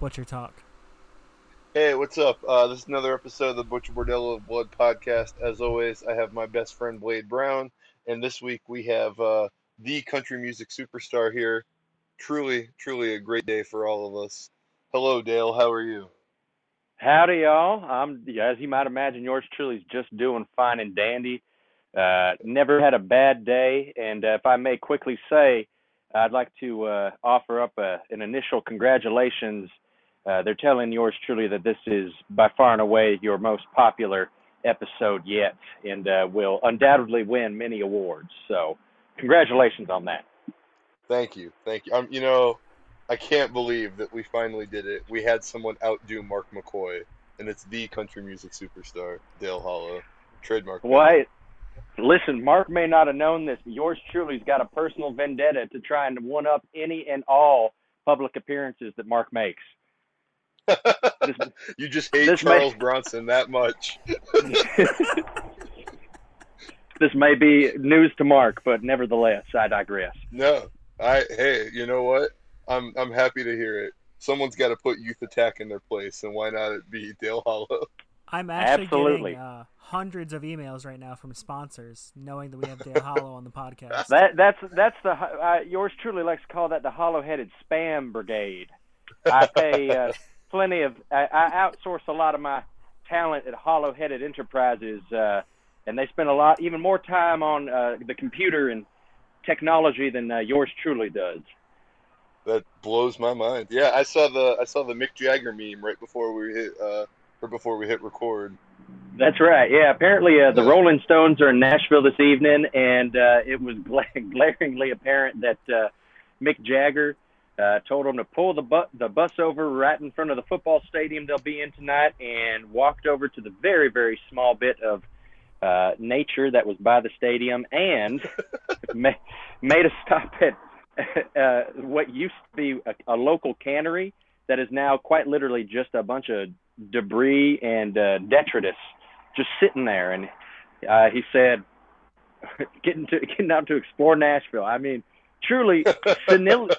Butcher Talk. Hey, what's up? Uh, this is another episode of the Butcher Bordello of Blood podcast. As always, I have my best friend Blade Brown, and this week we have uh, the country music superstar here. Truly, truly a great day for all of us. Hello, Dale. How are you? Howdy, y'all. I'm, as you might imagine, yours truly is just doing fine and dandy. Uh, never had a bad day, and uh, if I may quickly say, I'd like to uh, offer up a, an initial congratulations. Uh, they're telling yours truly that this is by far and away your most popular episode yet, and uh, will undoubtedly win many awards. So, congratulations on that. Thank you, thank you. Um, you know, I can't believe that we finally did it. We had someone outdo Mark McCoy, and it's the country music superstar, Dale Hollow. Trademark. Why? Listen, Mark may not have known this, but yours truly's got a personal vendetta to try and one up any and all public appearances that Mark makes. This, you just hate Charles may... Bronson that much. this may be news to Mark, but nevertheless, I digress. No, I hey, you know what? I'm I'm happy to hear it. Someone's got to put Youth Attack in their place, and why not it be Dale Hollow? I'm actually Absolutely. getting uh, hundreds of emails right now from sponsors, knowing that we have Dale Hollow on the podcast. That that's that's the uh, yours truly likes to call that the hollow-headed spam brigade. I pay uh, plenty of. I, I outsource a lot of my talent at hollow-headed enterprises, uh, and they spend a lot, even more time on uh, the computer and technology than uh, yours truly does. That blows my mind. Yeah, I saw the I saw the Mick Jagger meme right before we hit uh, or before we hit record. That's right. Yeah, apparently uh, the Rolling Stones are in Nashville this evening, and uh, it was glaringly apparent that uh, Mick Jagger uh, told them to pull the, bu- the bus over right in front of the football stadium they'll be in tonight, and walked over to the very, very small bit of uh, nature that was by the stadium, and ma- made a stop at uh, what used to be a, a local cannery that is now quite literally just a bunch of debris and uh, detritus just sitting there. And uh, he said, getting to getting out to explore Nashville. I mean, truly, senil-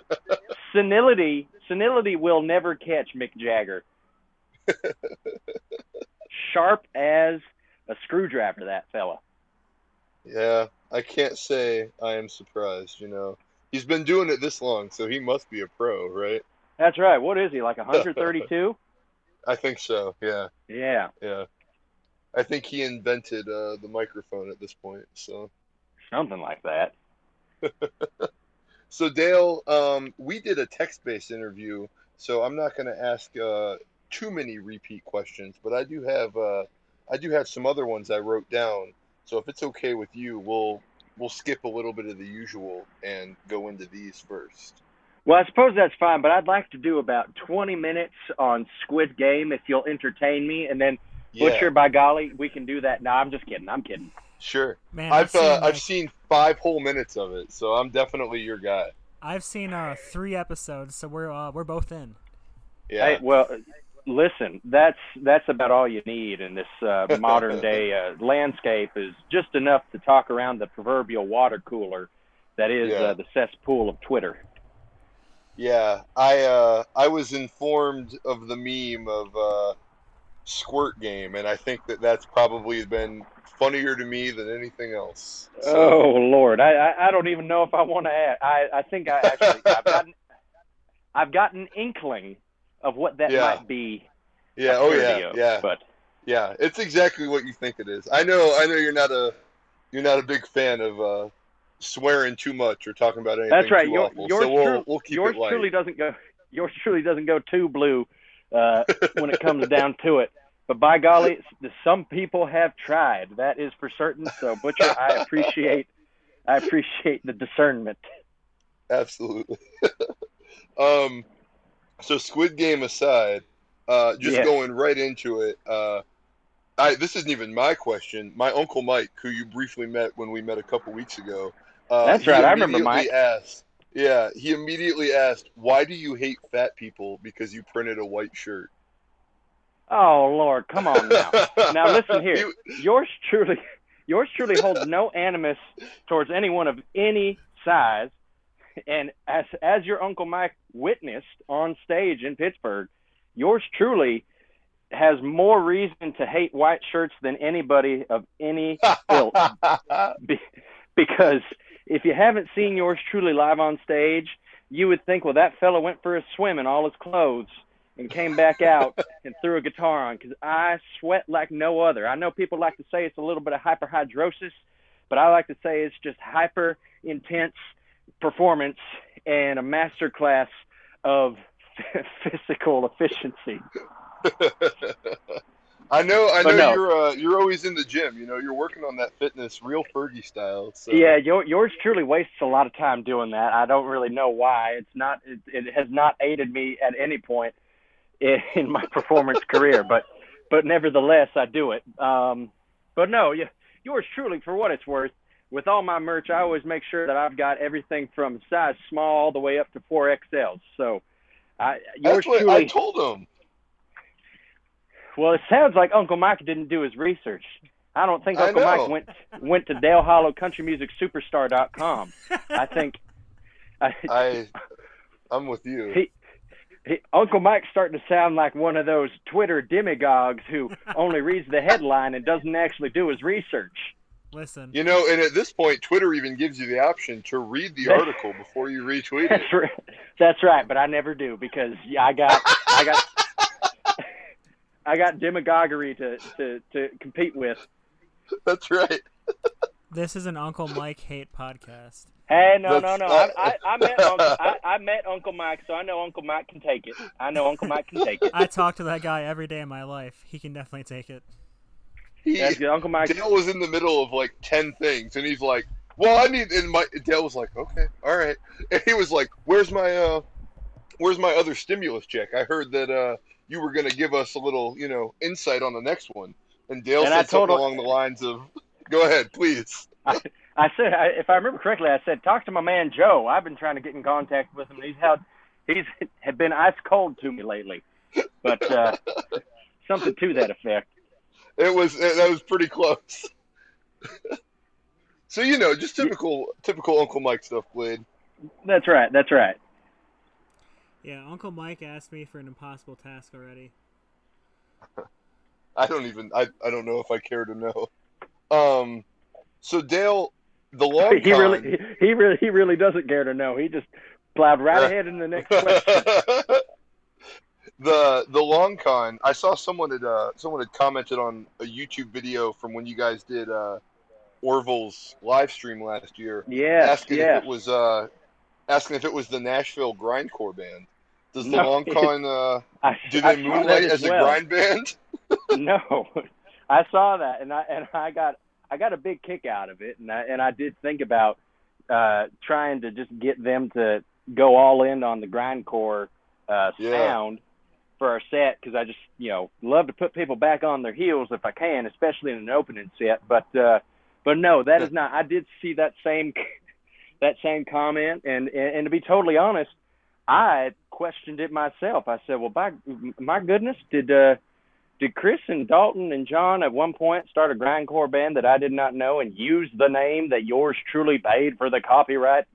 senility senility will never catch Mick Jagger. Sharp as a screwdriver, that fella. Yeah, I can't say I am surprised. You know, he's been doing it this long, so he must be a pro, right? That's right. What is he like? 132? I think so. Yeah. Yeah. Yeah. I think he invented uh, the microphone at this point. So. Something like that. so Dale, um, we did a text-based interview, so I'm not going to ask uh, too many repeat questions, but I do have uh, I do have some other ones I wrote down. So if it's okay with you, we'll we'll skip a little bit of the usual and go into these first. Well, I suppose that's fine, but I'd like to do about 20 minutes on Squid Game if you'll entertain me, and then yeah. Butcher, by golly, we can do that. No, I'm just kidding. I'm kidding. Sure. Man, I've I've seen, uh, like, I've seen five whole minutes of it, so I'm definitely your guy. I've seen uh, three episodes, so we're uh, we're both in. Yeah. Hey, well, listen, that's that's about all you need in this uh, modern day uh, landscape. Is just enough to talk around the proverbial water cooler that is yeah. uh, the cesspool of Twitter. Yeah, I uh, I was informed of the meme of uh, Squirt Game, and I think that that's probably been funnier to me than anything else. So. Oh Lord, I, I, I don't even know if I want to add. I I think I actually I've gotten I've got an inkling of what that yeah. might be. Yeah. Oh yeah. yeah. But yeah, it's exactly what you think it is. I know. I know you're not a you're not a big fan of uh, swearing too much or talking about anything. That's right. Your, yours, so we'll, we'll yours truly doesn't go. Yours truly doesn't go too blue uh, when it comes down to it. But by golly, some people have tried. That is for certain. So Butcher, I appreciate. I appreciate the discernment. Absolutely. um, so Squid Game aside, uh, just yes. going right into it. Uh, I, this isn't even my question. My uncle Mike, who you briefly met when we met a couple weeks ago, uh, That's right. I remember Mike. Asked, yeah, he immediately asked, "Why do you hate fat people? Because you printed a white shirt." Oh Lord, come on now. now listen here. Yours truly, yours truly holds no animus towards anyone of any size, and as as your uncle Mike witnessed on stage in Pittsburgh, yours truly has more reason to hate white shirts than anybody of any ilk. Be- because if you haven't seen yours truly live on stage, you would think, well, that fellow went for a swim in all his clothes and came back out and threw a guitar on because I sweat like no other. I know people like to say it's a little bit of hyperhidrosis, but I like to say it's just hyper intense performance and a master class of physical efficiency. I know, I know no. you're uh, you're always in the gym. You know, you're working on that fitness, real Fergie style. So. Yeah, your, yours truly wastes a lot of time doing that. I don't really know why. It's not. It, it has not aided me at any point in, my performance career, but but nevertheless, I do it. Um, but no, yeah, yours truly, for what it's worth, with all my merch, I always make sure that I've got everything from size small all the way up to four XLs. So, I yours That's what truly. I told him. Well, it sounds like Uncle Mike didn't do his research. I don't think Uncle. Mike went went to Dale Hollow Country Music Superstar.com. I think I, I, I'm with you. he, he, Uncle Mike's starting to sound like one of those Twitter demagogues who only reads the headline and doesn't actually do his research. Listen, You know, and at this point, Twitter even gives you the option to read the article before you retweet it. That's right. That's right, but I never do because yeah, I got I got I got demagoguery to, to, to compete with. That's right. this is an Uncle Mike hate podcast. Hey, no, no, That's- no. I, I, I met Uncle, I, I met Uncle Mike, so I know Uncle Mike can take it. I know Uncle Mike can take it. I talk to that guy every day of my life. He can definitely take it. He, That's good. Uncle Mike. Dale was in the middle of like ten things, and he's like, "Well, I need." And my Dale was like, "Okay, all right." And he was like, "Where's my uh, where's my other stimulus check? I heard that uh, you were gonna give us a little, you know, insight on the next one." And Dale And I said something him- along the lines of, "Go ahead, please." I said, I, if I remember correctly, I said, talk to my man Joe. I've been trying to get in contact with him. He's had, he's had been ice cold to me lately, but uh, something to that effect. It was that was pretty close. so you know, just typical typical Uncle Mike stuff, Blade. That's right. That's right. Yeah, Uncle Mike asked me for an impossible task already. I don't even I, I don't know if I care to know. Um, so Dale, the long he con- really, he, he really, he really doesn't care to know. He just plowed right ahead in the next question. the the long con. I saw someone had uh, someone had commented on a YouTube video from when you guys did uh, Orville's live stream last year, Yeah, asking yes. if it was uh, asking if it was the Nashville Grindcore band. Does the No, long con uh, I, do they moonlight as a grind band? no, I saw that, and I and I got I got a big kick out of it, and I and I did think about uh, trying to just get them to go all in on the grindcore uh, Yeah. sound for our set because I just you know love to put people back on their heels if I can, especially in an opening set. But uh, but no, that is not. I did see that same that same comment, and and, and to be totally honest, I questioned it myself. I said, well, by my goodness, did uh, did Chris and Dalton and John at one point start a grindcore band that I did not know and use the name that yours truly paid for the copyright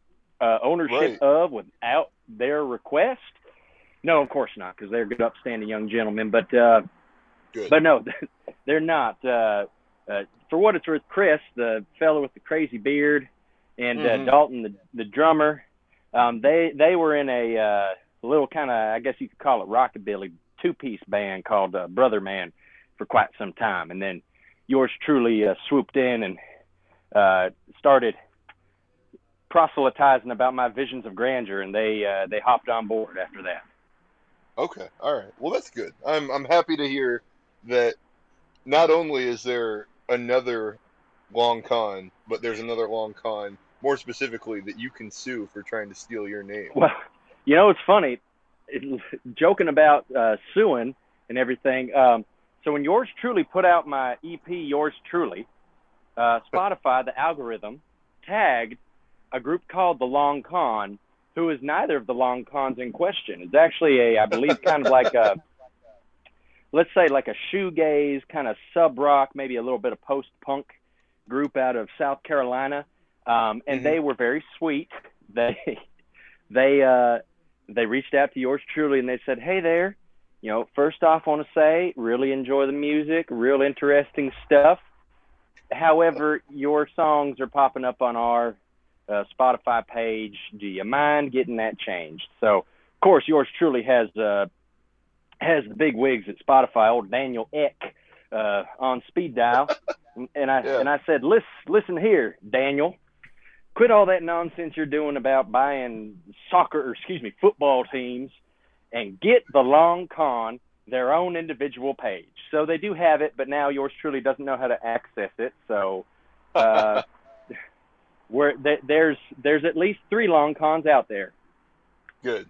uh, ownership Right. of without their request? No, of course not, because they're good, upstanding young gentlemen. But uh, Good. but no, they're not. Uh, uh, for what it's worth, Chris, the fellow with the crazy beard, and Mhm. uh, Dalton, the the drummer, um, they they were in a uh, little kind of, I guess you could call it rockabilly two piece band called uh, Brother Man for quite some time, and then yours truly uh, swooped in and uh, started proselytizing about my visions of grandeur, and they uh, they hopped on board after that. Okay, all right. Well, that's good. I'm I'm happy to hear that. Not only is there another long con, but there's another long con. More specifically, that you can sue for trying to steal your name. Well, you know, it's funny, it, joking about uh, suing and everything. Um, so when yours truly put out my EP, yours truly, uh, Spotify, the algorithm tagged a group called the Long Con, who is neither of the Long Cons in question. It's actually a, I believe, kind of like a, let's say, like a shoegaze kind of sub rock, maybe a little bit of post punk group out of South Carolina. Um, and Mhm. they were very sweet. They they uh they reached out to yours truly and they said, "Hey there, you know, first off, I want to say really enjoy the music, real interesting stuff. However, your songs are popping up on our uh, Spotify page. Do you mind getting that changed? So, of course, yours truly has uh, has the big wigs at Spotify, old Daniel Ek, uh, on speed dial, and I yeah. and I said, listen, listen here, Daniel, quit all that nonsense you're doing about buying soccer or excuse me football teams, and get the long con their own individual page. So they do have it, but now yours truly doesn't know how to access it. So. Uh, where th- there's there's at least three long cons out there. Good.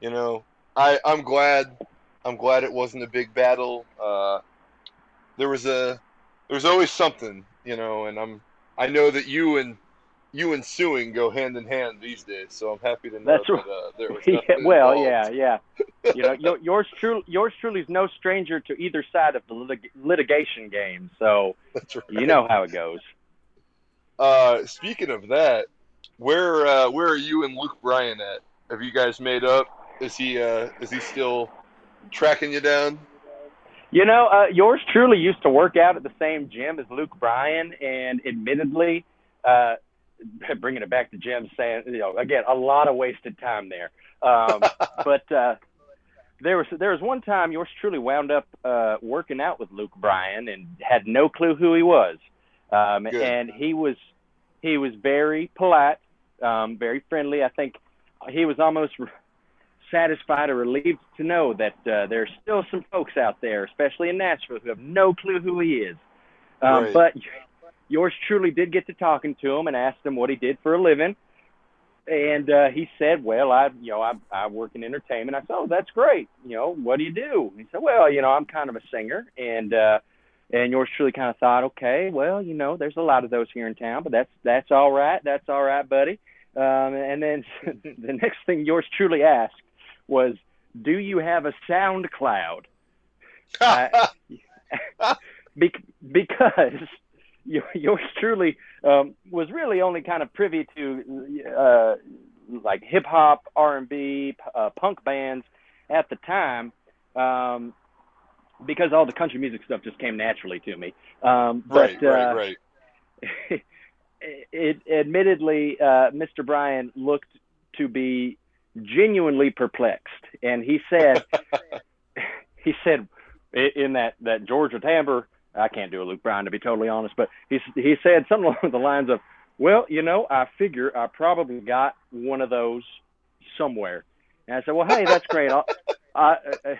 You know, I I'm glad I'm glad it wasn't a big battle. Uh, there was a there's always something, you know, and I'm I know that you and you and suing go hand in hand these days, so I'm happy to know That's that uh, there was yeah, well, involved. yeah, yeah. you know, yours true yours truly is no stranger to either side of the lit- litigation game, so right. you know how it goes. Uh, speaking of that, where uh, where are you and Luke Bryan at? Have you guys made up? Is he uh, is he still tracking you down? You know, uh, yours truly used to work out at the same gym as Luke Bryan, and admittedly, uh, bringing it back to gym saying, you know, again, a lot of wasted time there. Um, but uh, there was there was one time yours truly wound up uh, working out with Luke Bryan and had no clue who he was, um, and he was he was very polite, um, very friendly. I think he was almost satisfied or relieved to know that uh, there's still some folks out there, especially in Nashville, who have no clue who he is. Um, Right. But yours truly did get to talking to him and asked him what he did for a living. And uh, he said, "Well, I, you know, I, I work in entertainment." I said, "Oh, that's great. You know, what do you do?" He said, "Well, you know, I'm kind of a singer." And uh, and yours truly kind of thought, "Okay, well, you know, there's a lot of those here in town, but that's that's all right. That's all right, buddy." Um, and then the next thing yours truly asked was, "Do you have a SoundCloud?" I- Bec- because yours truly um, was really only kind of privy to uh, like hip hop, R and B, uh, punk bands at the time, um, because all the country music stuff just came naturally to me. Um, right, but, right, uh, right. it, admittedly, uh, Mr. Bryan looked to be genuinely perplexed, and he said, he said in that that Georgia timbre, I can't do a Luke Bryan to be totally honest, but he he said something along the lines of, "Well, you know, I figure I probably got one of those somewhere." And I said, "Well, hey, that's great. I'll, I, uh,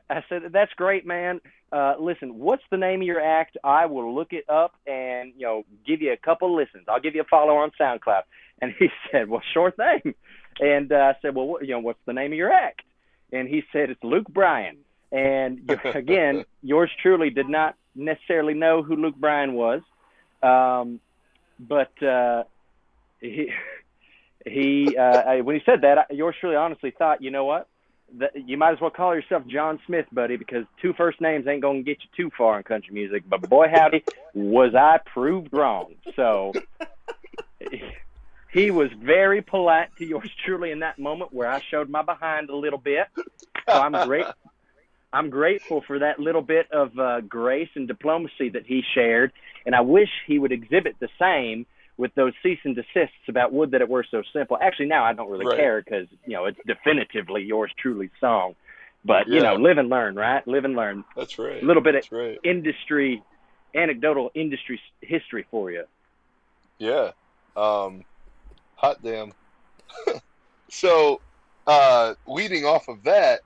I said, "That's great, man. Uh, listen, what's the name of your act? I will look it up and you know give you a couple listens. I'll give you a follow on SoundCloud." And he said, "Well, sure thing." And uh, I said, "Well, what, you know, what's the name of your act?" And he said, "It's Luke Bryan." And again, yours truly did not necessarily know who Luke Bryan was, um, but uh, he he uh, I- when he said that, I- yours truly honestly thought, you know what? That you might as well call yourself John Smith, buddy, because two first names ain't gonna get you too far in country music. But boy, howdy, was I proved wrong. So he was very polite to yours truly in that moment where I showed my behind a little bit. So I'm great. I'm grateful for that little bit of uh, grace and diplomacy that he shared, and I wish he would exhibit the same with those cease and desists about would that it were so simple. Actually, now I don't really Right. care because you know it's definitively yours truly song. But you know, live and learn, right? Live and learn. That's right. A little bit of right. industry, anecdotal industry history for you. Yeah. Um, hot damn. so, uh, leading off of that,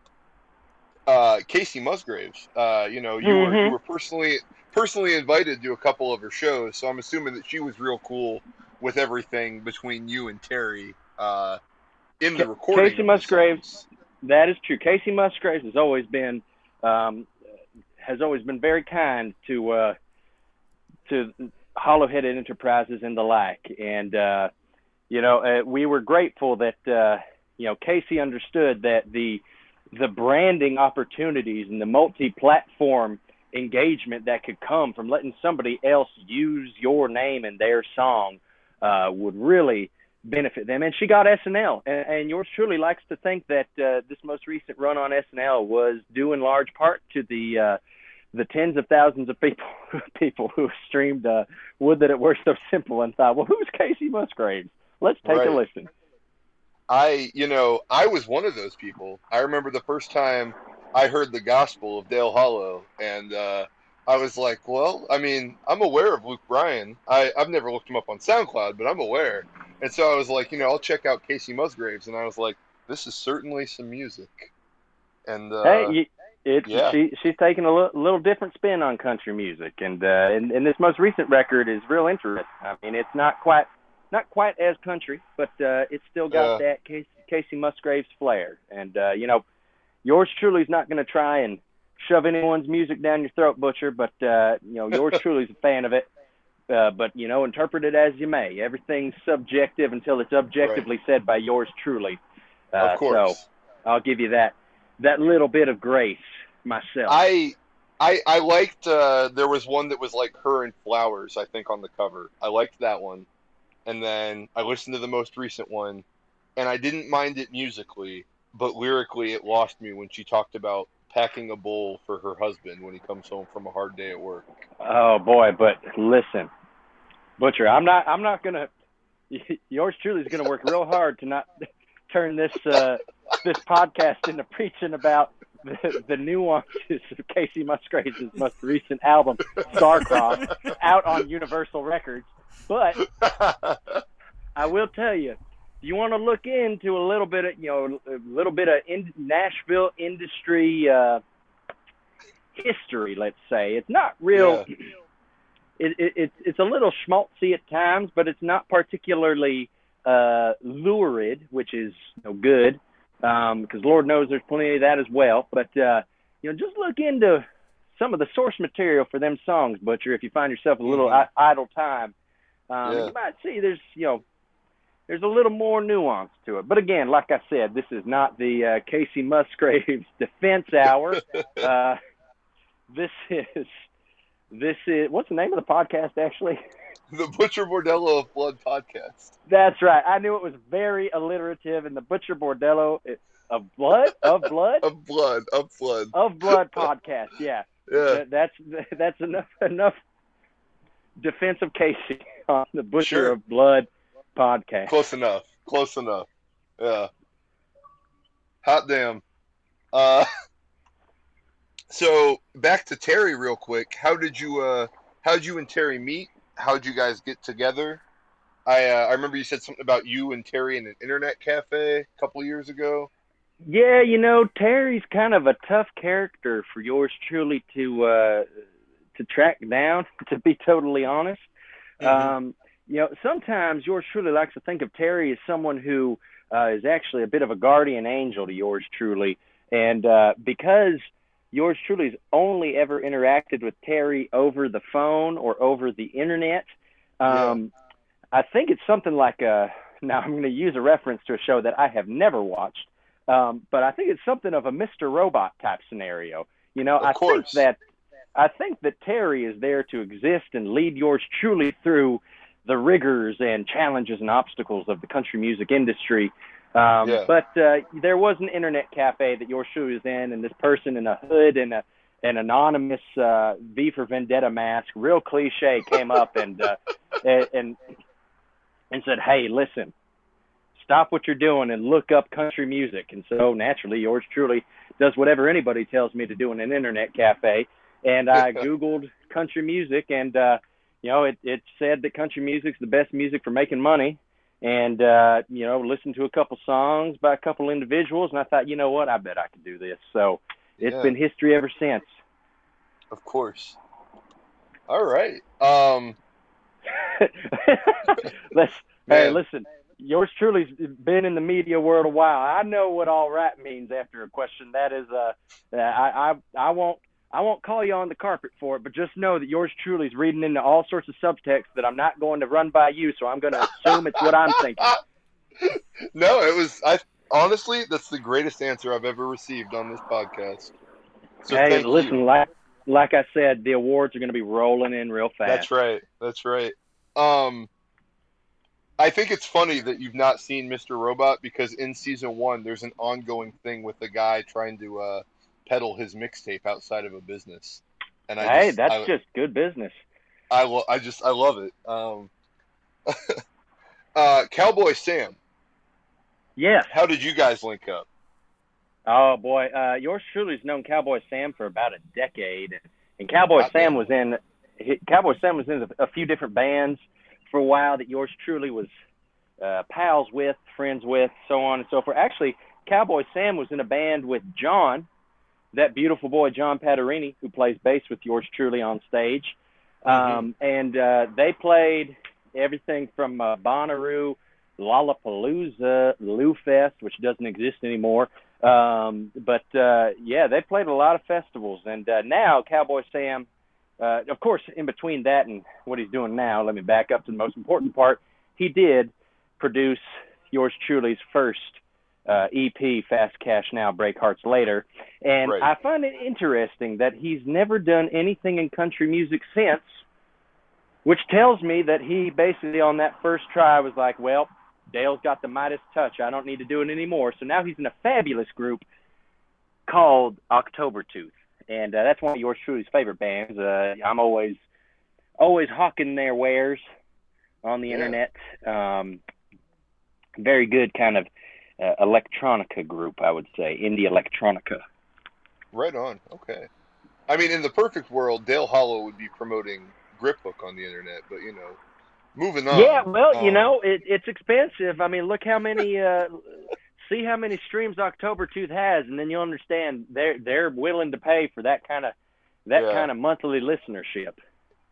uh, Kacey Musgraves. Uh, you know, you were Mhm. you were personally personally invited to a couple of her shows, so I'm assuming that she was real cool with everything between you and Terry uh, in the recording. Kacey Musgraves- That is true. Kacey Musgraves has always been um, has always been very kind to uh, to Hollowheaded Enterprises and the like, and uh, you know uh, we were grateful that uh, you know Kacey understood that the the branding opportunities and the multi-platform engagement that could come from letting somebody else use your name in their song uh, would really benefit them. And she got SNL, and, and yours truly likes to think that uh, this most recent run on SNL was due in large part to the uh, the tens of thousands of people people who streamed uh, "Would That It Were So Simple" and thought, "Well, who's Kacey Musgraves? Let's take right. a listen." I, you know, I was one of those people. I remember the first time I heard the gospel of Dale Hollow, and uh, I was like, well, I mean, I'm aware of Luke Bryan. I, I've never looked him up on SoundCloud, but I'm aware. And so I was like, you know, I'll check out Kacey Musgraves, and I was like, this is certainly some music. And uh, hey, you, it's yeah. she she's taking a little, little different spin on country music, and, uh, and and this most recent record is real interesting. I mean, it's not quite not quite as country, but uh, it's still got that Kacey, Kacey Musgraves flair. And uh, you know, yours truly is not going to try and shove anyone's music down your throat, Butcher. But uh, you know, yours truly is a fan of it. Uh, but you know, interpret it as you may. Everything's subjective until it's objectively right. said by yours truly. Uh, of course. So I'll give you that that little bit of grace myself. I I I liked uh, there was one that was like her and flowers. I think on the cover. I liked that one, and then I listened to the most recent one, and I didn't mind it musically, but lyrically it lost me when she talked about packing a bowl for her husband when he comes home from a hard day at work. Oh boy, but listen, Butcher, I'm not I'm not gonna. Yours truly is gonna work real hard to not turn this uh, this podcast into preaching about the, the nuances of Kacey Musgraves' most recent album, Starcrossed, out on Universal Records. But I will tell you, you want to look into a little bit of you know a little bit of in Nashville industry uh, history. Let's say it's not real. Yeah. It, it, it's it's a little schmaltzy at times, but it's not particularly uh, lurid, which is you know, good because um, Lord knows there's plenty of that as well. But uh, you know, just look into some of the source material for them songs, Butcher. If you find yourself a little mm-hmm. I- idle time, um, yeah. you might see there's you know there's a little more nuance to it. But again, like I said, this is not the uh, Kacey Musgraves defense hour. uh, this is this is what's the name of the podcast actually? the Butcher Bordello of Blood podcast. That's right. I knew it was very alliterative, and the Butcher Bordello of Blood of Blood of Blood of Blood of Blood podcast. Yeah, yeah. That's that's enough enough defense of Kacey on the Butcher sure. of Blood podcast. Close enough. Close enough. Yeah. Hot damn. Uh, so back to Terry real quick. How did you uh how did you and Terry meet? how'd you guys get together? I uh, I remember you said something about you and Terry in an internet cafe a couple years ago. Yeah, you know Terry's kind of a tough character for yours truly to uh, to track down. To be totally honest, mm-hmm. um, you know sometimes yours truly likes to think of Terry as someone who uh, is actually a bit of a guardian angel to yours truly, and uh, because yours truly has only ever interacted with Terry over the phone or over the internet. Um, yeah. I think it's something like a. Now I'm going to use a reference to a show that I have never watched, um, but I think it's something of a Mr. Robot type scenario. You know, of I course. think that I think that Terry is there to exist and lead yours truly through the rigors and challenges and obstacles of the country music industry um, yeah. But uh, there was an internet cafe that your shoe is in, and this person in a hood and a an anonymous uh, V for Vendetta mask, real cliche, came up and uh, and and said, "Hey, listen, stop what you're doing and look up country music." And so naturally, yours truly does whatever anybody tells me to do in an internet cafe. And I googled country music, and uh, you know, it it said that country music's the best music for making money and uh, you know, listened to a couple songs by a couple individuals, and I thought, you know what, I bet I could do this. So it's yeah. been history ever since. Of course. All right. Um. Let's. Hey, listen. Yours truly's been in the media world a while. I know what all right means after a question. That is, uh, I, I, I won't I won't call you on the carpet for it, but just know that yours truly is reading into all sorts of subtext that I'm not going to run by you, so I'm going to assume it's what I'm thinking. No, it was I honestly that's the greatest answer I've ever received on this podcast. So hey, listen, you. like like I said, the awards are going to be rolling in real fast. That's right. That's right. Um, I think it's funny that you've not seen Mr. Robot because in season one, there's an ongoing thing with the guy trying to uh, peddle his mixtape outside of a business. And I hey, just, that's I, just good business. I lo- I just I love it. Um, uh, Cowboy Sam. Yes. How did you guys link up? Oh boy, uh, yours truly's known Cowboy Sam for about a decade, and Cowboy Not Sam was in Cowboy Sam was in a, few different bands for a while that yours truly was uh, pals with, friends with, so on and so forth. Actually, Cowboy Sam was in a band with John, that beautiful boy John Patarini, who plays bass with yours truly on stage. Mm-hmm. Um, and uh, they played everything from uh, Bonnaroo, Lollapalooza, Lou Fest, which doesn't exist anymore. Um, but uh, yeah, they played a lot of festivals. And uh, now Cowboy Sam uh, of course, in between that and what he's doing now, let me back up to the most important part. He did produce yours truly's first uh, EP, Fast Cash Now, Break Hearts Later. And right. I find it interesting that he's never done anything in country music since, which tells me that he basically on that first try was like, well, Dale's got the Midas touch. I don't need to do it anymore. So now he's in a fabulous group called October Tooth and uh, that's one of yours truly's favorite bands. Uh, I'm always always hawking their wares on the yeah. internet. Um, very good kind of uh, electronica group, I would say, indie electronica. Right on. Okay. I mean, in the perfect world, Dale Hollow would be promoting Gripbook on the internet, but you know, moving on. Yeah, well, um, you know, it, it's expensive. I mean, look how many uh, see how many streams October Tooth has, and then you'll understand they're they're willing to pay for that kind of that yeah. kind of monthly listenership.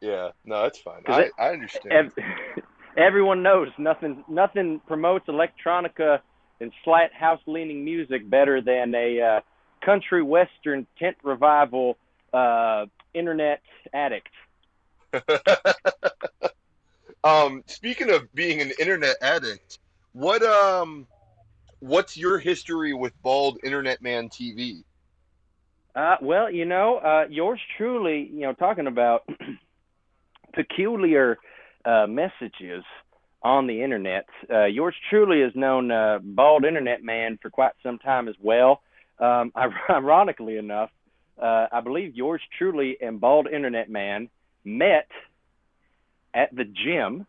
Yeah, no, that's fine. I, it, I understand. Ev- everyone knows nothing nothing promotes electronica and slight house leaning music better than a uh, country western tent revival uh, internet addict. um, speaking of being an internet addict, what um what's your history with Bald Internet Man TV? Uh, well, you know, uh, yours truly, you know, talking about peculiar uh, messages on the internet. Uh, yours truly has known uh, Bald Internet Man for quite some time as well. Um, ironically enough, uh, I believe yours truly and Bald Internet Man met at the gym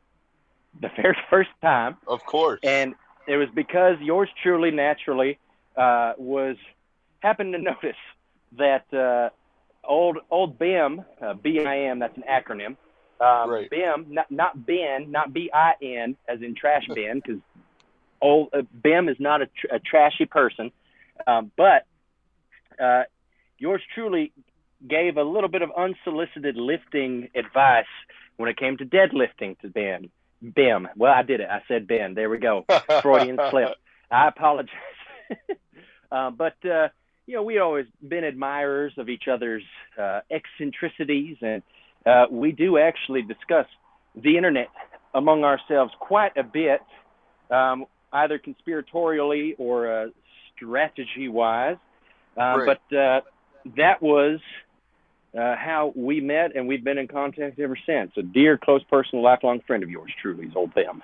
the very first time. Of course. And it was because yours truly, naturally, uh, was happened to notice that uh, old old BIM, uh, B-I-M, that's an acronym. Um, right. BIM, not, not Ben, not B-I-N, as in trash bin, because old uh, BIM is not a, tr- a trashy person. Um, but uh, yours truly gave a little bit of unsolicited lifting advice when it came to deadlifting to Ben. Bim. Well, I did it. I said Ben. There we go. Freudian slip. I apologize. uh, but uh, you know, we always been admirers of each other's uh, eccentricities, and uh, we do actually discuss the internet among ourselves quite a bit, um, either conspiratorially or uh, strategy-wise. Um, right. But uh, that was uh, how we met, and we've been in contact ever since. A dear, close, personal, lifelong friend of yours, truly, is old Tim.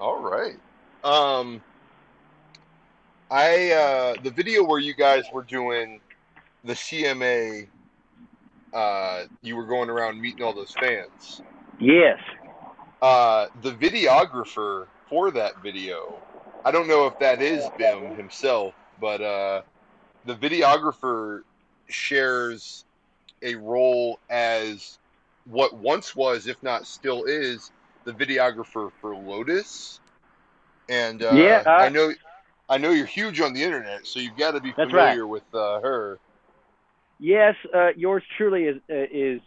All right. Um, I uh, the video where you guys were doing the CMA, uh, you were going around meeting all those fans. Yes. Uh, the videographer for that video, I don't know if that is Bim himself, but uh, the videographer shares a role as what once was, if not still is, the videographer for Lotus. And uh, yeah, uh, I know, I know you're huge on the internet, so you've got to be familiar right. with uh, her. Yes, uh, yours truly is uh, is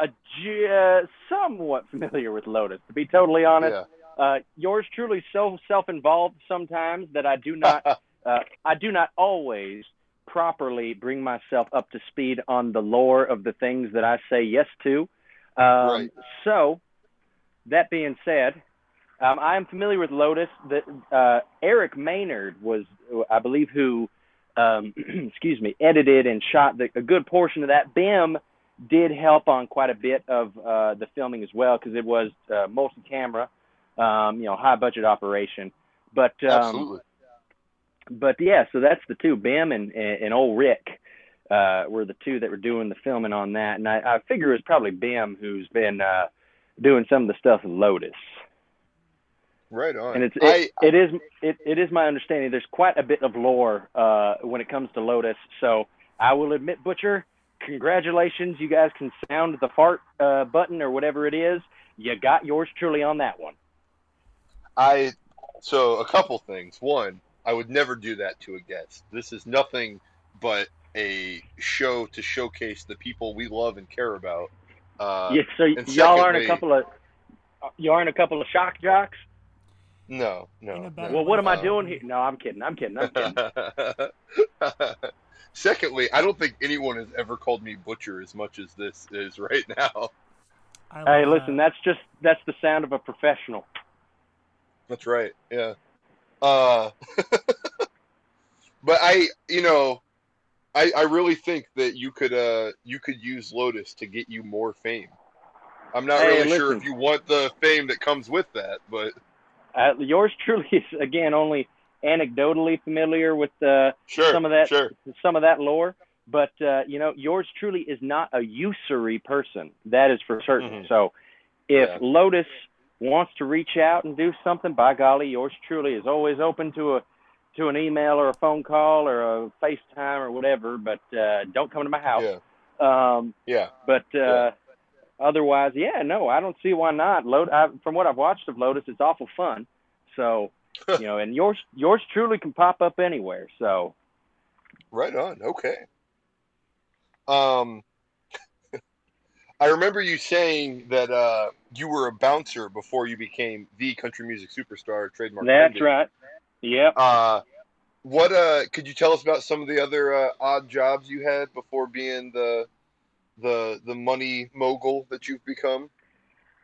a uh, somewhat familiar with Lotus. To be totally honest, yeah. yours truly so self-involved sometimes that I do not, I do not always properly bring myself up to speed on the lore of the things that I say yes to. Um, right. So, that being said, um, I am familiar with Lotus. The, uh, Eric Maynard was, I believe, who, um, excuse me, edited and shot the, a good portion of that. Bim did help on quite a bit of uh, the filming as well because it was uh, multi-camera. um, you know, high budget operation. But um, Absolutely. but yeah, so that's the two, Bim and and, and old Rick. Uh, were the two that were doing the filming on that, and I, I figure it was probably Bim who's been uh, doing some of the stuff with Lotus. Right on. And it's it, I, it is it, it is my understanding there's quite a bit of lore uh, when it comes to Lotus. So I will admit, Butcher, congratulations! You guys can sound the fart uh, button or whatever it is. You got yours truly on that one. I so a couple things. One, I would never do that to a guest. This is nothing but a show to showcase the people we love and care about. Uh, yeah, so y'all aren't a couple of you aren't a couple of shock jocks. No, no. no. Well, what am I doing here? No, I'm kidding. I'm kidding. I'm kidding. Secondly, I don't think anyone has ever called me butcher as much as this is right now. Hey, listen, that. that's just that's the sound of a professional. That's right. Yeah. Uh, but I, you know, I I really think that you could uh you could use Lotus to get you more fame. I'm not Hey, really sure if you want the fame that comes with that, but Uh, yours truly is again only anecdotally familiar with uh, sure. some of that Sure. some of that lore. But uh, you know, yours truly is not a usury person. That is for certain. Mhm. So, if Yeah. Lotus wants to reach out and do something, by golly, yours truly is always open to a to an email or a phone call or a FaceTime or whatever. But uh, don't come to my house. Yeah. Um, Yeah. but uh, Yeah. Otherwise, yeah, no, I don't see why not. Load I, from what I've watched of Lotus, it's awful fun. So, you know, and yours yours truly can pop up anywhere. So, Right on. Okay. Um, I remember you saying that uh, you were a bouncer before you became the country music superstar trademark. that's pending. right. Yep. Uh, what uh, could you tell us about some of the other uh, odd jobs you had before being the the the money mogul that you've become?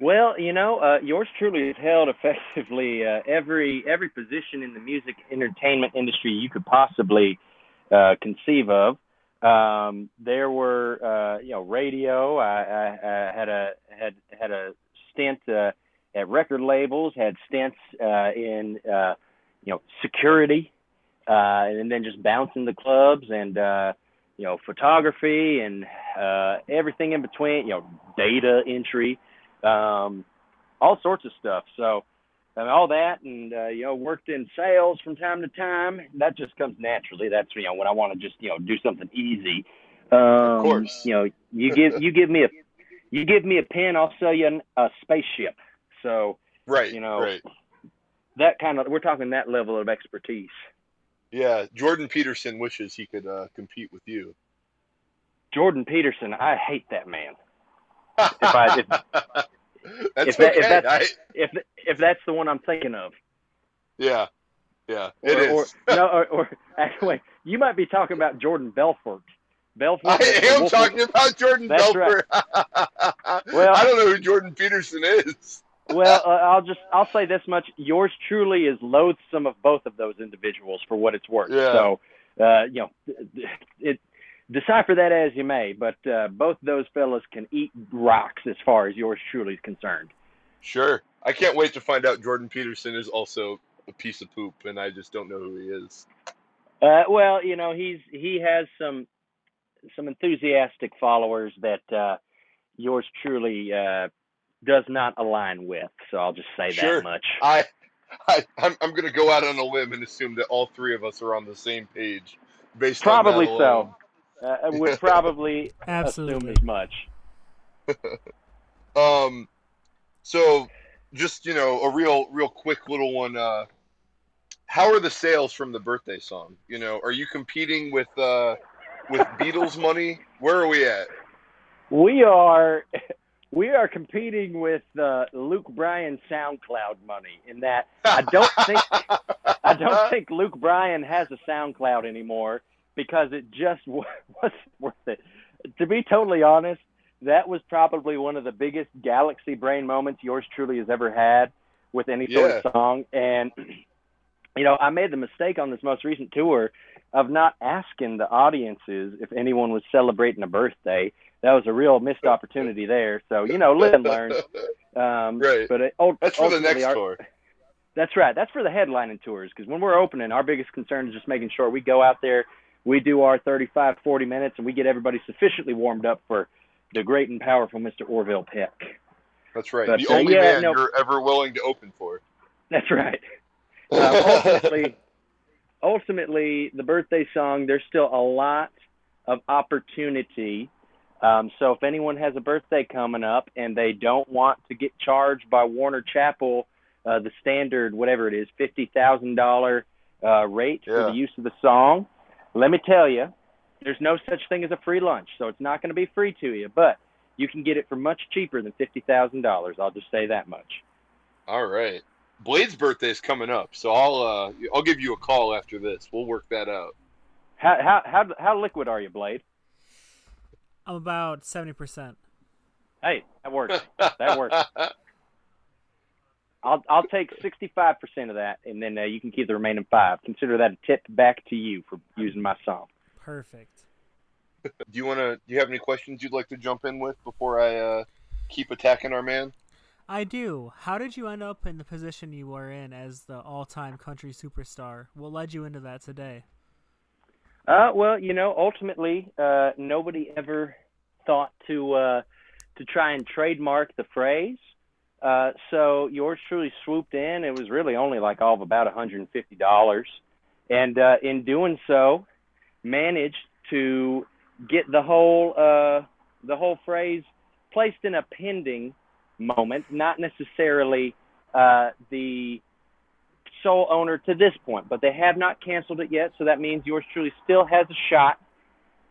Well, you know, uh, yours truly has held effectively uh, every every position in the music entertainment industry you could possibly uh, conceive of. Um, there were, uh, you know, radio. I, I, I had a had had a stint uh, at record labels. Had stints uh, in, uh, you know, security, uh, and then just bouncing the clubs and, uh, you know, photography and uh, everything in between. You know, data entry um, all sorts of stuff. So mean, all that, and uh, you know, worked in sales from time to time. That just comes naturally. That's you know when I want to just you know do something easy. Um, Of course. You know, you give you give me a you give me a pen, I'll sell you an, a spaceship. So Right. You know, Right. that kind of we're talking that level of expertise. Yeah. Jordan Peterson wishes he could uh, compete with you. Jordan Peterson, I hate that man. I- if- that's if that- if that's- I, If if that's the one I'm thinking of. yeah. Yeah. Or, It or, is. no, or, or actually, you might be talking about Jordan Belfort. Belfort. I am talking about Jordan That's Belfort. Well- I don't know who Jordan Peterson is. Well, uh, I'll just I'll say this much: yours truly is loathsome of both of those individuals for what it's worth. Yeah. So, uh, you know, it decipher that as you may, but uh, both those fellas can eat rocks as far as yours truly is concerned. Sure. I can't wait to find out Jordan Peterson is also a piece of poop, and I just don't know who he is. Uh, well, you know, he's he has some some enthusiastic followers that uh, yours truly uh, does not align with. So I'll just say Sure. that much. I, I I'm, I'm going to go out on a limb and assume that all three of us are on the same page, based Probably on that so. Uh, I would probably assume Absolutely. as much. Um, so just you know, a real, real quick little one. Uh, how are the sales from the birthday song? You know, are you competing with uh, with Beatles money? Where are we at? We are we are competing with uh, Luke Bryan SoundCloud money in that I don't think I don't think Luke Bryan has a SoundCloud anymore because it just wasn't worth it. To be totally honest, that was probably one of the biggest galaxy brain moments yours truly has ever had with any sort of song. And you know, I made the mistake on this most recent tour. Of not asking the audiences if anyone was celebrating a birthday. That was a real missed opportunity there. So you know, live and learn. Um, right. But it, that's for the next our, tour. That's right. That's for the headlining tours because when we're opening, our biggest concern is just making sure we go out there, we do our 35, 40 minutes, and we get everybody sufficiently warmed up for the great and powerful Mr. Orville Peck. That's right. But, the uh, only yeah, man no, you're ever willing to open for. That's right. Uh, ultimately, ultimately, the birthday song. There's still a lot of opportunity. Um, so if anyone has a birthday coming up and they don't want to get charged by Warner Chappell uh, the standard whatever it is, $50,000 uh, rate yeah. for the use of the song, let me tell you, there's no such thing as a free lunch. So it's not going to be free to you, but you can get it for much cheaper than fifty thousand dollars. I'll just say that much. All right. Blade's birthday is coming up, so I'll uh, I'll give you a call after this. We'll work that out. How how how how liquid are you, Blade? I'm about seventy percent. Hey, that works. that works. I'll I'll take sixty five percent of that, and then uh, you can keep the remaining five. Consider that a tip back to you for using my song. Perfect. do you want to? Do you have any questions you'd like to jump in with before I uh, keep attacking our man? I do. How did you end up in the position you were in as the all-time country superstar? What led you into that today? Uh, well, you know, ultimately, uh, nobody ever thought to uh, to try and trademark the phrase. Uh, so yours truly swooped in. It was really only like all of about $150, and uh, in doing so, managed to get the whole uh, the whole phrase placed in a pending moment, not necessarily uh, the sole owner to this point, but they have not canceled it yet, so that means yours truly still has a shot.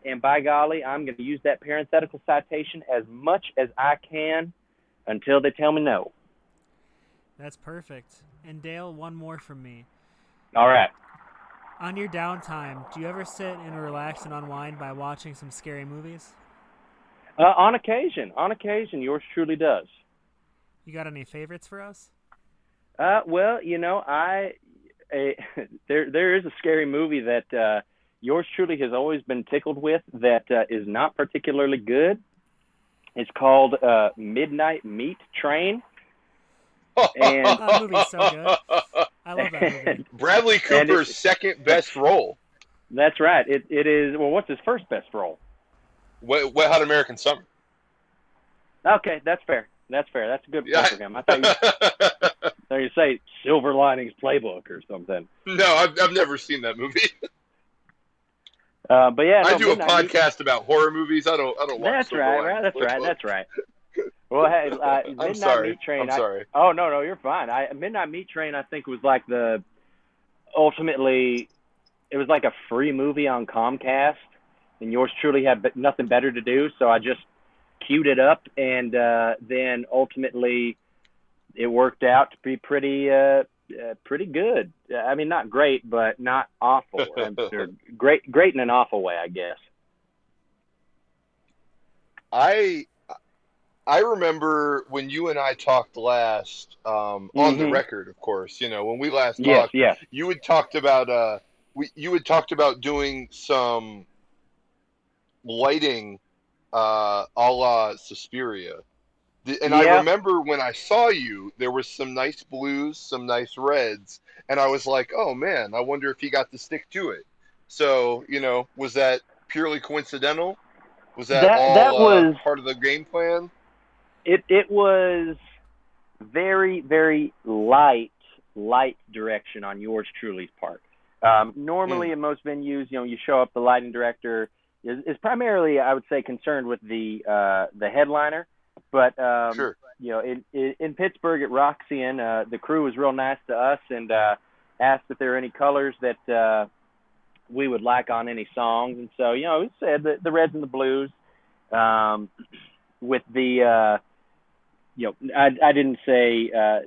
And by golly, I'm going to use that parenthetical citation as much as I can until they tell me no. That's perfect. And Dale, one more from me. All right. On your downtime, do you ever sit and relax and unwind by watching some scary movies? Uh, on occasion. On occasion, yours truly does. You got any favorites for us? Uh, well, you know, I a, there there is a scary movie that uh, yours truly has always been tickled with that uh, is not particularly good. It's called uh, Midnight Meat Train. And that movie's so good. I love that movie. Bradley Cooper's it, second best role. That's right. It it is. Well, what's his first best role? Wet, Wet Hot American Summer. Okay, that's fair. That's fair. That's a good yeah. for him. I thought you, thought you say Silver Linings Playbook or something. No, I've I've never seen that movie. Uh, but yeah, no, I do a podcast about horror movies. I don't. I don't watch. That's right. right that's right. That's right. Well, hey, uh, Midnight I'm sorry. Meat Train. I'm sorry. I, oh no, no, you're fine. I Midnight Meat Train. I think was like the ultimately, it was like a free movie on Comcast, and yours truly had nothing better to do, so I just queued it up, and uh, then ultimately, it worked out to be pretty. Uh, uh, pretty good. I mean, not great, but not awful. great, great in an awful way, I guess. I I remember when you and I talked last um, on mm-hmm. the record, of course. You know, when we last yes, talked, yes. you had talked about uh, we you had talked about doing some lighting uh, a la Suspiria. And yeah. I remember when I saw you, there was some nice blues, some nice reds, and I was like, "Oh man, I wonder if he got to stick to it." So, you know, was that purely coincidental? Was that, that all that uh, was, uh, part of the game plan? It it was very very light light direction on yours truly's part. Um, normally, mm. in most venues, you know, you show up, the lighting director is, is primarily, I would say, concerned with the uh, the headliner. But um, sure. you know, in, in, in Pittsburgh at Roxy, uh, the crew was real nice to us and uh, asked if there are any colors that uh, we would like on any songs. And so, you know, we said the, the reds and the blues. Um, with the uh, you know, I, I didn't say uh,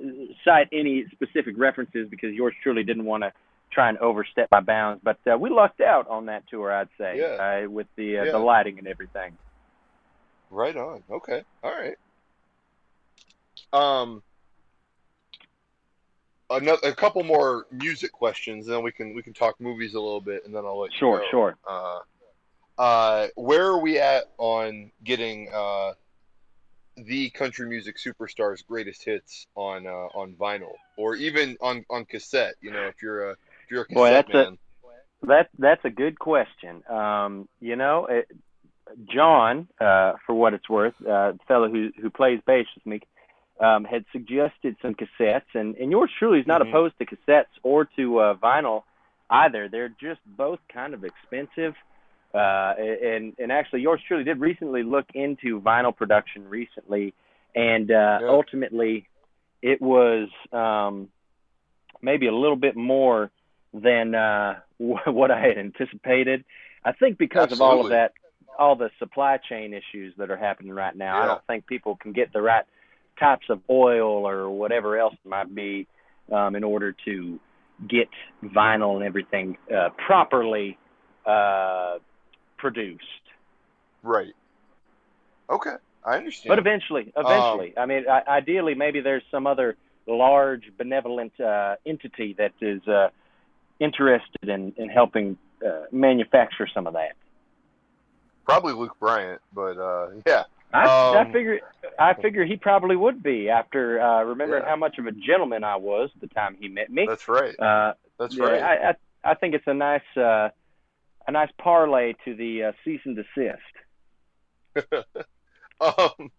cite any specific references because yours truly didn't want to try and overstep my bounds. But uh, we lucked out on that tour, I'd say, yeah. uh, with the uh, yeah. the lighting and everything. Right on. Okay. All right. Um. another a couple more music questions, and then we can we can talk movies a little bit, and then I'll let you Sure, sure. Uh, uh, where are we at on getting uh, the country music superstars' greatest hits on uh, on vinyl or even on, on cassette? You know, if you're a you're a cassette Boy, that's a- That that's a good question. Um, you know, it, John, uh, for what it's worth, uh, the fellow who who plays bass with me, um, had suggested some cassettes, and and yours truly is not Mhm. opposed to cassettes or to uh, vinyl either. They're just both kind of expensive. Uh, and and actually, yours truly did recently look into vinyl production recently, and uh, Yeah. ultimately, it was um, maybe a little bit more than uh, what I had anticipated. I think because of all of that, all the supply chain issues that are happening right now, I don't think people can get the right types of oil or whatever else it might be um, in order to get vinyl and everything uh, properly uh, produced. Right. Okay, I understand. But eventually, eventually, I mean, I, ideally, maybe there's some other large benevolent uh, entity that is uh, interested in, in helping uh, manufacture some of that. Probably Luke Bryan, but uh, yeah, I, I Um, figure, I figure he probably would be after uh, remembering Yeah. how much of a gentleman I was the time he met me. that's right. Uh, That's yeah, right. I, I, I think it's a nice, uh, a nice parlay to the uh, cease and desist. Um,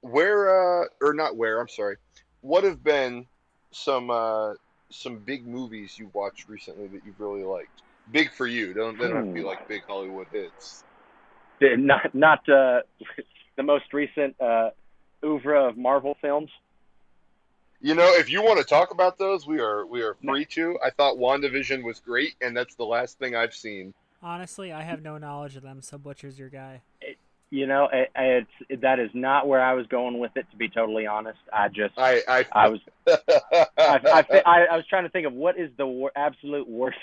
where uh, or not where? I'm sorry. What have been some uh, some big movies you've watched recently that you've really liked? Big for you. Don't they don't have to be Hmm. like big Hollywood hits. The- Not, not uh, the most recent uh, oeuvre of Marvel films. You know, if you want to talk about those, we are we are free to. I thought WandaVision was great, and that's the last thing I've seen. Honestly, I have no knowledge of them, so Butcher's your guy. You know, it, it's that is not where I was going with it. To be totally honest, I just I I, I was I, I, I, I was trying to think of what is the wor- absolute worst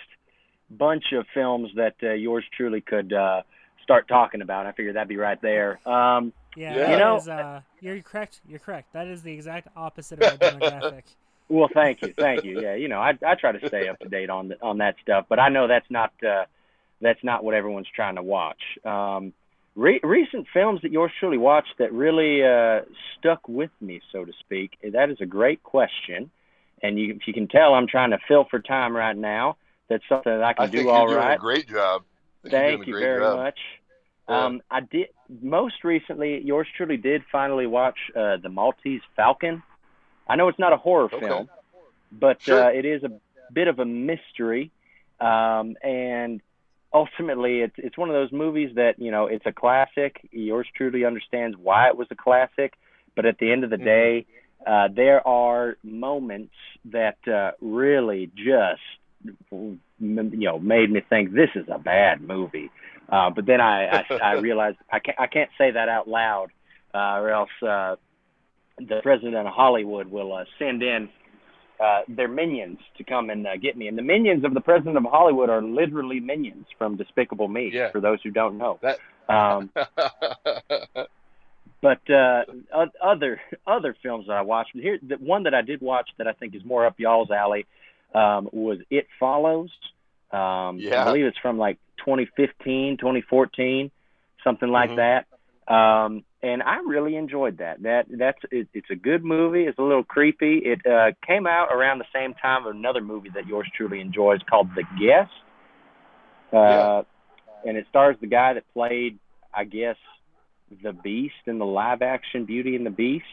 bunch of films that uh, yours truly could uh, start talking about. I figured that'd be right there. Um, Yeah, Yeah. You know- is, uh, you're correct. You're correct. That is the exact opposite of my demographic. well, thank you, thank you. Yeah, you know, I, I try to stay up to date on the, on that stuff, but I know that's not uh, that's not what everyone's trying to watch. Um, re- recent films that yours truly watched that really uh, stuck with me, so to speak. That is a great question, and you, if you can tell, I'm trying to fill for time right now. That's something that I can I think do you're all doing a great job. I think you're Thank you very job. much. Yeah. Um, I did most recently. Yours truly did finally watch uh, the Maltese Falcon. I know it's not a horror Okay. film, but Sure. uh, it is a bit of a mystery, um, and ultimately, it's it's one of those movies that you know it's a classic. Yours truly understands why it was a classic, but at the end of the Mhm. day, uh, there are moments that uh, really just you know made me think this is a bad movie. Uh, but then I, I, I realized I can't I can't say that out loud, uh, or else uh, the president of Hollywood will uh, send in uh, their minions to come and uh, get me. And the minions of the president of Hollywood are literally minions from Despicable Me. Yeah. For those who don't know. That- Um, but uh, other other films that I watched here, the one that I did watch that I think is more up y'all's alley um, was It Follows. Um, Yeah. I believe it's from like 2015, 2014, something like Mhm. that. Um, and I really enjoyed that. That that's it, it's a good movie. It's a little creepy. It uh, came out around the same time of another movie that yours truly enjoys called The Guest. Uh, Yeah. And it stars the guy that played, I guess, the Beast in the live action Beauty and the Beast,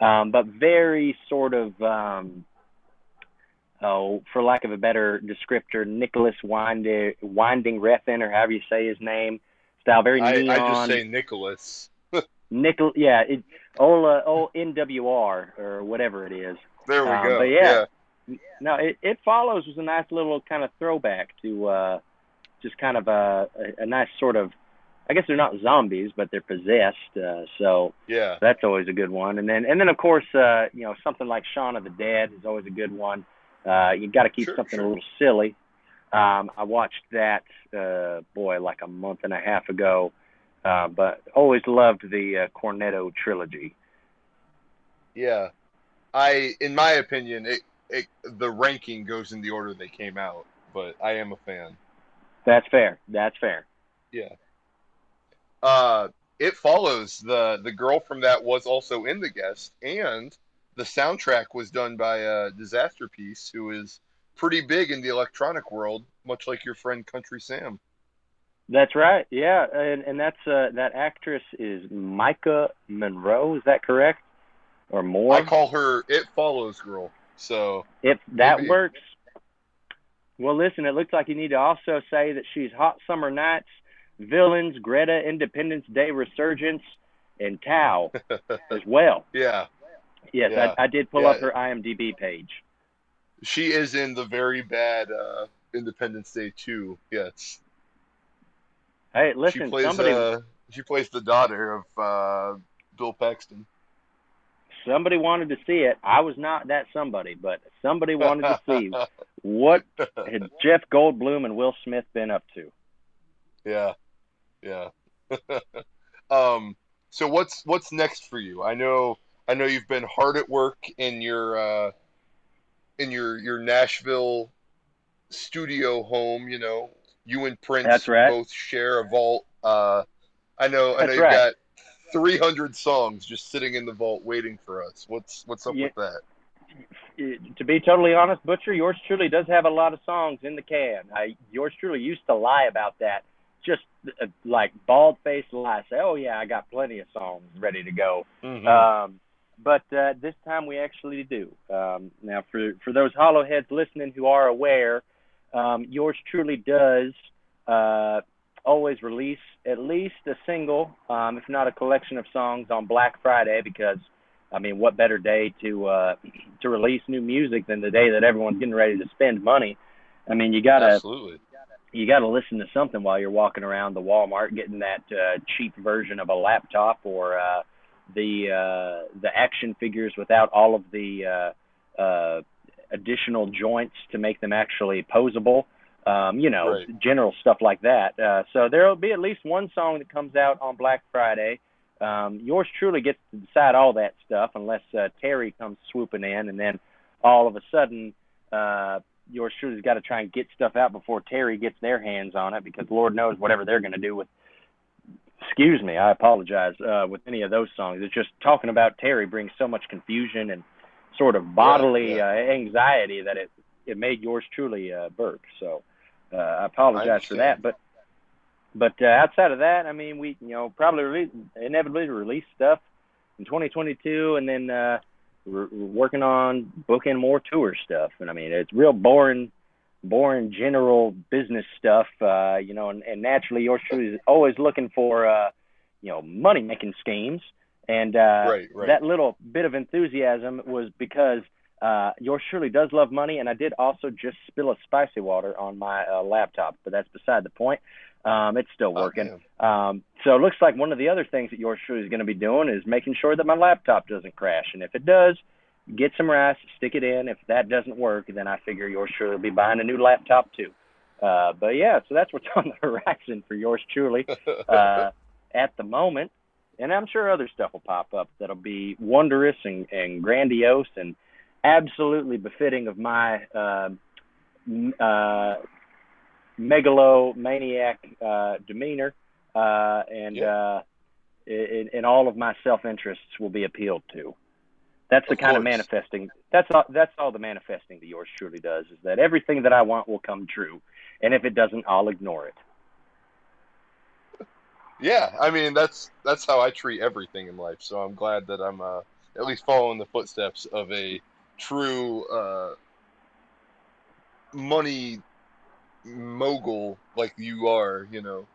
um, but very sort of, um, oh, for lack of a better descriptor, Nicholas Winding, Winding Refn, or however you say his name, style, very I, neon. I just say Nicholas. Nickel, yeah, it, old, uh, old NWR or whatever it is. There we Um, go. but yeah. No, it, it follows was a nice little kind of throwback to uh, just kind of a, a, a nice sort of, I guess they're not zombies, but they're possessed. Uh, so yeah. that's always a good one. And then and then of course, uh, you know, something like Shaun of the Dead is always a good one. Uh, you got to keep Sure, something sure. a little silly. Um, I watched that, uh, boy, like a month and a half ago. Uh, but always loved the uh, Cornetto trilogy. Yeah. I, in my opinion, it, it the ranking goes in the order they came out, but I am a fan. That's fair. That's fair. Yeah. Uh, it follows the the girl from that was also in the guest, and the soundtrack was done by a Disasterpeace, who is pretty big in the electronic world, much like your friend Country Sam. That's right. Yeah, and and that's uh, that actress is Maika Monroe. Is that correct? Or more? I call her It Follows Girl. So if that maybe. works. Well, listen. It looks like you need to also say that she's Hot Summer Nights, Villains, Greta, Independence Day Resurgence, and Tau as well. yeah, Yes, Yeah. I, I did pull up her IMDb page. she is in the very bad uh, Independence Day 2. Yes. Hey, she listen. plays Somebody, uh, she plays the daughter of uh, Bill Paxton. somebody wanted to see it. I was not that somebody, but somebody wanted to see what had Jeff Goldblum and Will Smith been up to. Yeah, yeah. um, so what's what's next for you? I know I know you've been hard at work in your uh, in your your Nashville studio home. You know, you and Prince That's right. both share a vault. Uh, I know I know That's you've right. got 300 songs just sitting in the vault waiting for us. What's what's up Yeah. with that? to be totally honest, Butcher, yours truly does have a lot of songs in the can. I, yours truly used to lie about that, just uh, like bald faced lie. Say, oh yeah, I got plenty of songs ready to go. Mm-hmm. Um, but uh, this time we actually do. Um, now, for for those hollow heads listening who are aware, um, yours truly does uh, always release at least a single, um, if not a collection of songs on Black Friday, because I mean, what better day to uh, to release new music than the day that everyone's getting ready to spend money? I mean, you gotta Absolutely. you got to listen to something while you're walking around the Walmart getting that uh, cheap version of a laptop or uh, the uh, the action figures without all of the uh, uh, additional joints to make them actually posable. Um, you know, Right. general stuff like that. Uh, so there will be at least one song that comes out on Black Friday. Um, yours truly gets to decide all that stuff unless uh, Terry comes swooping in, and then all of a sudden uh, yours truly's got to try and get stuff out before Terry gets their hands on it because Lord knows whatever they're going to do with. Excuse me, I apologize. Uh, with any of those songs, it's just talking about Terry brings so much confusion and sort of bodily yeah. Uh, anxiety that it it made yours truly uh, burp. So uh, I apologize for that, but. But uh, outside of that, I mean, we you know probably release, inevitably release stuff in 2022, and then uh, we're, we're working on booking more tour stuff. And I mean, it's real boring, boring general business stuff. Uh, you know, and, and naturally, yours truly is always looking for uh, you know money making schemes. And uh, Right, right. that little bit of enthusiasm was because uh, yours surely does love money, and I did also just spill a spicy water on my uh, laptop, but that's beside the point. Um, it's still Oh, working. damn. Um, so it looks like one of the other things that yours truly is going to be doing is making sure that my laptop doesn't crash. And if it does, get some rice, stick it in. If that doesn't work, then I figure yours truly will be buying a new laptop too. Uh, but yeah, so that's what's on the horizon for yours truly uh, at the moment. And I'm sure other stuff will pop up that'll be wondrous and, and grandiose and absolutely befitting of my uh, uh, megalomaniac uh, demeanor, uh, and Yeah. uh, in, in all of my self interests will be appealed to. That's the Of kind of manifesting. That's all. That's all the manifesting that yours truly does. Is that everything that I want will come true, and if it doesn't, I'll ignore it. Yeah, I mean that's that's how I treat everything in life. So I'm glad that I'm uh, at least following the footsteps of a true uh, money mogul like you are. You know,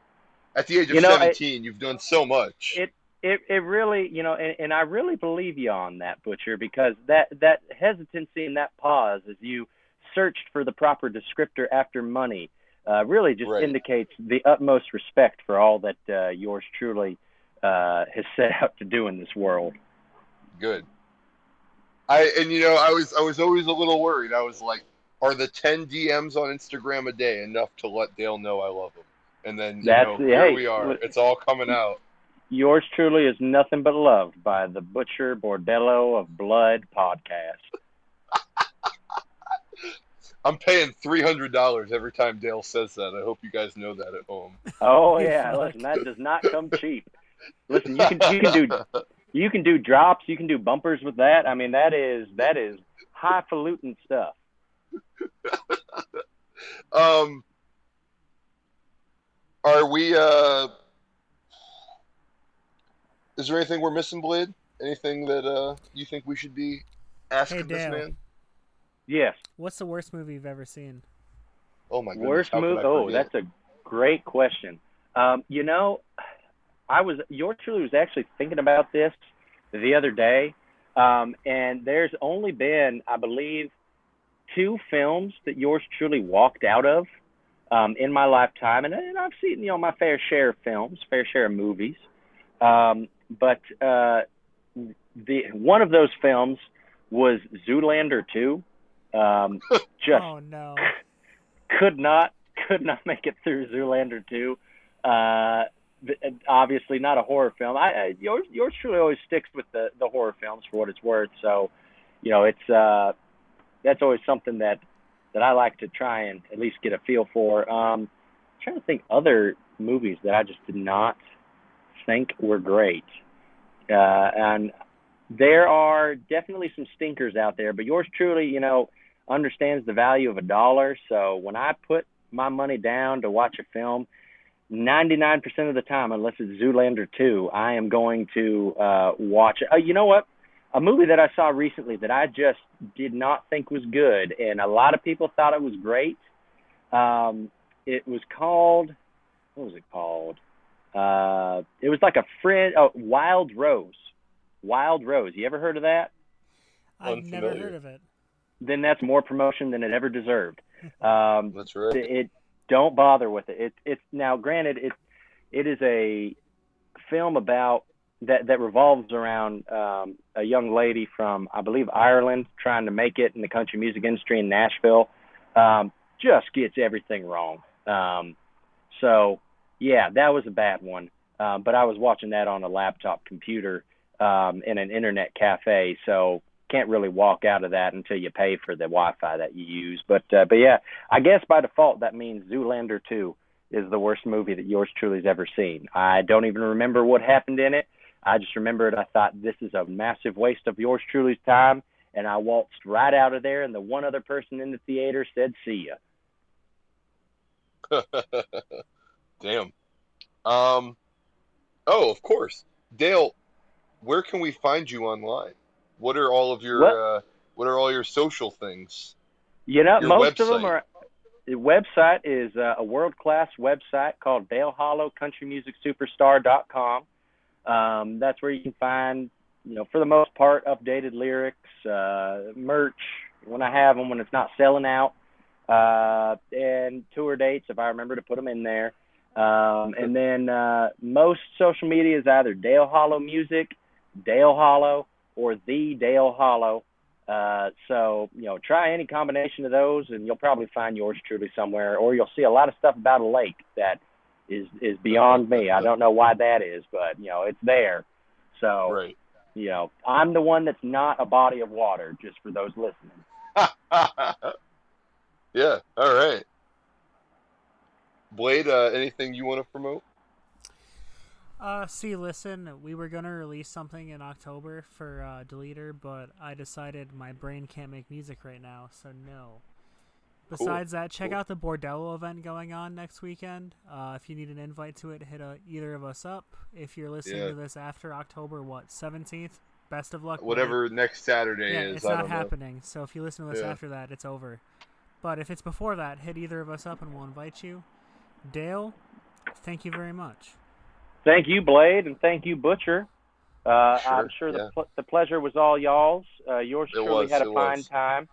at the age of You know, I- 17, you've done so much. It it it really you know and, and I really believe you on that butcher because that that hesitancy and that pause as you searched for the proper descriptor after money uh, really just Right. indicates the utmost respect for all that uh, yours truly uh, has set out to do in this world. Good. I and you know I was I was always a little worried. I was like, are the 10 DMs on Instagram a day enough to let Dale know I love him? And then you That's- know hey, here we are. It's all coming out. yours truly is nothing but loved by the Butcher Bordello of Blood podcast. I'm paying three hundred dollars every time Dale says that. I hope you guys know that at home. Oh yeah, listen, that does not come cheap. Listen, you can you can do you can do drops, you can do bumpers with that. I mean, that is that is highfalutin stuff. um, are we? Uh, is there anything we're missing, Blade? Anything that uh you think we should be asking Hey, this man? Yes, What's the worst movie you've ever seen? Oh my goodness! worst how could move. I Oh, that's a great question. Um, you know, I was yours truly was actually thinking about this the other day, um, and there's only been, I believe, two films that yours truly walked out of um, in my lifetime, and, and I've seen you know my fair share of films, fair share of movies, um, but uh, the one of those films was Zoolander two. Um, just Oh no. could not could not make it through Zoolander 2. Uh, obviously not a horror film. I, I yours yours truly always sticks with the the horror films for what it's worth. So, you know, it's uh that's always something that that I like to try and at least get a feel for. Um trying to think other movies that I just did not think were great. Uh and there are definitely some stinkers out there, but yours truly, you know, understands the value of a dollar. So when I put my money down to watch a film, 99% of the time, unless it's Zoolander 2, I am going to uh, watch it. Oh, you know what? A movie that I saw recently that I just did not think was good, and a lot of people thought it was great. Um, it was called, what was it called? Uh, it was like a friend, oh, Wild Rose. Wild Rose. You ever heard of that? I've never heard of it. Then that's more promotion than it ever deserved. Um, That's right. it, it don't bother with it. It it's now granted it it is a film about that that revolves around um, a young lady from I believe Ireland trying to make it in the country music industry in Nashville. Um, just gets everything wrong. Um, so yeah, that was a bad one. Um, but I was watching that on a laptop computer um, in an internet cafe, so can't really walk out of that until you pay for the Wi-Fi that you use. But uh, but yeah, I guess by default that means Zoolander 2 is the worst movie that yours truly's ever seen. I don't even remember what happened in it. I just remembered I thought this is a massive waste of yours truly's time, and I waltzed right out of there. And the one other person in the theater said, "See ya." Damn. Um. Oh, of course, Dale. Where can we find you online? What are all of your What? uh, What are all your social things? You know, Your most of them are. The website is uh, a world class website called Dale Hollow Country Music Superstar.com. Um, that's where you can find, you know, for the most part, updated lyrics, uh, merch when I have them, when it's not selling out, uh, and tour dates if I remember to put them in there. Um, and then uh, most social media is either Dale Hollow Music, Dale Hollow, or The Dale Hollow. Uh, so you know, try any combination of those, and you'll probably find yours truly somewhere, or you'll see a lot of stuff about a lake that is is beyond me. I don't know why that is, but you know, it's there. So Right. you know, I'm the one that's not a body of water. Just for those listening. yeah. All right. Blade, uh, anything you want to promote? Uh, see, listen, we were gonna release something in October for uh, Deleter, but I decided my brain can't make music right now, so no. Besides that, check Cool. out the Bordello event going on next weekend. Uh, if you need an invite to it, hit uh, either of us up. If you're listening Yeah. to this after October, what seventeenth? Best of luck. Whatever next Saturday Yeah, is. it's I not don't know. happening. So if you listen to this Yeah. after that, it's over. But if it's before that, hit either of us up and we'll invite you. Dale, thank you very much. Thank you, Blade, and thank you, Butcher. Uh, Sure, I'm sure yeah. the pl- the pleasure was all y'all's. Uh, yours It truly was, had a fine was. time.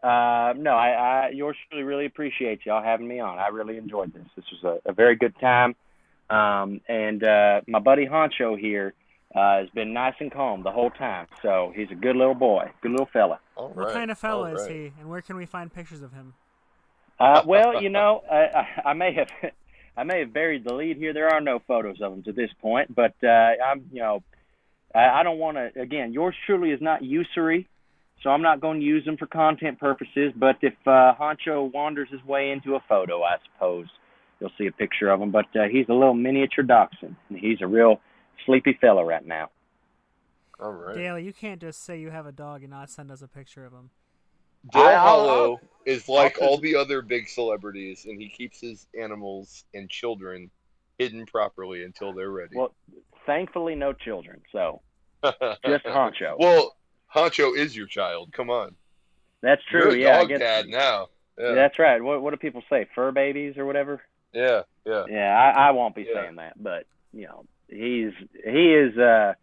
Uh, no, I, I yours truly really appreciate y'all having me on. I really enjoyed this. This was a, a very good time. Um, and uh, my buddy Honcho here uh, has been nice and calm the whole time. So he's a good little boy, good little fella. All What right, kind of fella all is right. he, and where can we find pictures of him? Uh, well, you know, I, I, I may have, I may have buried the lead here. There are no photos of him to this point, but uh, I'm, you know, I, I don't want to. Again, yours truly is not usury, so I'm not going to use them for content purposes. But if uh, Honcho wanders his way into a photo, I suppose you'll see a picture of him. But uh, he's a little miniature dachshund, and he's a real sleepy fella right now. All right. Dale, you can't just say you have a dog and not send us a picture of him. Dale I- I'll- Hollow is like I'll- all the other big celebrities, and he keeps his animals and children hidden properly until they're ready. Well, thankfully, no children, so just Honcho. Well, Honcho is your child. Come on. That's You're true. a yeah, I dog guess. dad now. Yeah. That's right. What what do people say? Fur babies or whatever? Yeah. Yeah. Yeah, I, I won't be Yeah. saying that, but you know, he's he is uh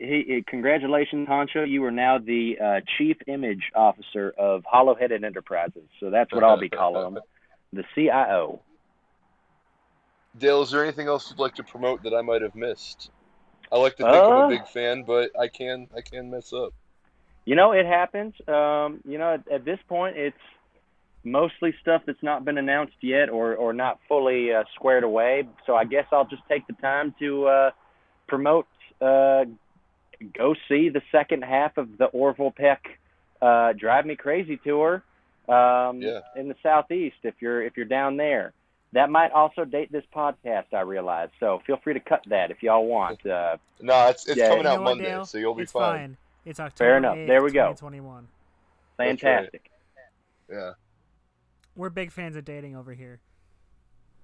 he congratulations Honcho, you are now the uh chief image officer of Hollow Headed Enterprises. So that's what I'll be calling him. The CIO. Dale, is there anything else you'd like to promote that I might have missed? I like to think I'm Uh, a big fan, but I can I can mess up. You know, it happens. Um, you know, at, at this point it's mostly stuff that's not been announced yet or or not fully uh, squared away. So I guess I'll just take the time to uh promote uh go see the second half of the Orville Peck uh, Drive Me Crazy tour um, Yeah. in the southeast. If you're if you're down there, that might also date this podcast. I realize. So feel free to cut that if y'all want. Uh, No, it's it's Yeah. coming You out know Monday, Dale? so you'll be it's fine. fine. It's October. Fair enough. 8th, There we go. 2021. right. fantastic. Yeah. We're big fans of dating over here.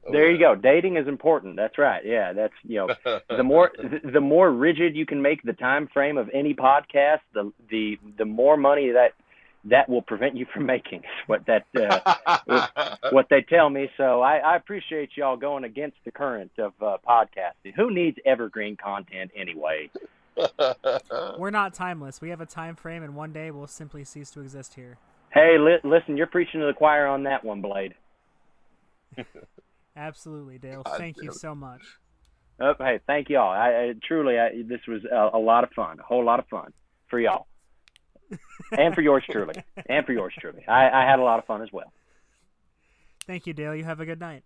Oh, there you go. Dating is important. That's right. Yeah, that's you know the more the more rigid you can make the time frame of any podcast, the the the more money that that will prevent you from making. What that uh, what they tell me. So I, I appreciate y'all going against the current of uh, podcasting. Who needs evergreen content anyway? We're not timeless. We have a time frame, and one day we'll simply cease to exist here. Hey, li- listen, you're preaching to the choir on that one, Blade. Absolutely, Dale. God Thank you so much. Oh, hey, thank y'all. I, I truly, I, this was a, a lot of fun, a whole lot of fun for y'all, and for yours truly, and for yours truly. I, I had a lot of fun as well. Thank you, Dale. You have a good night.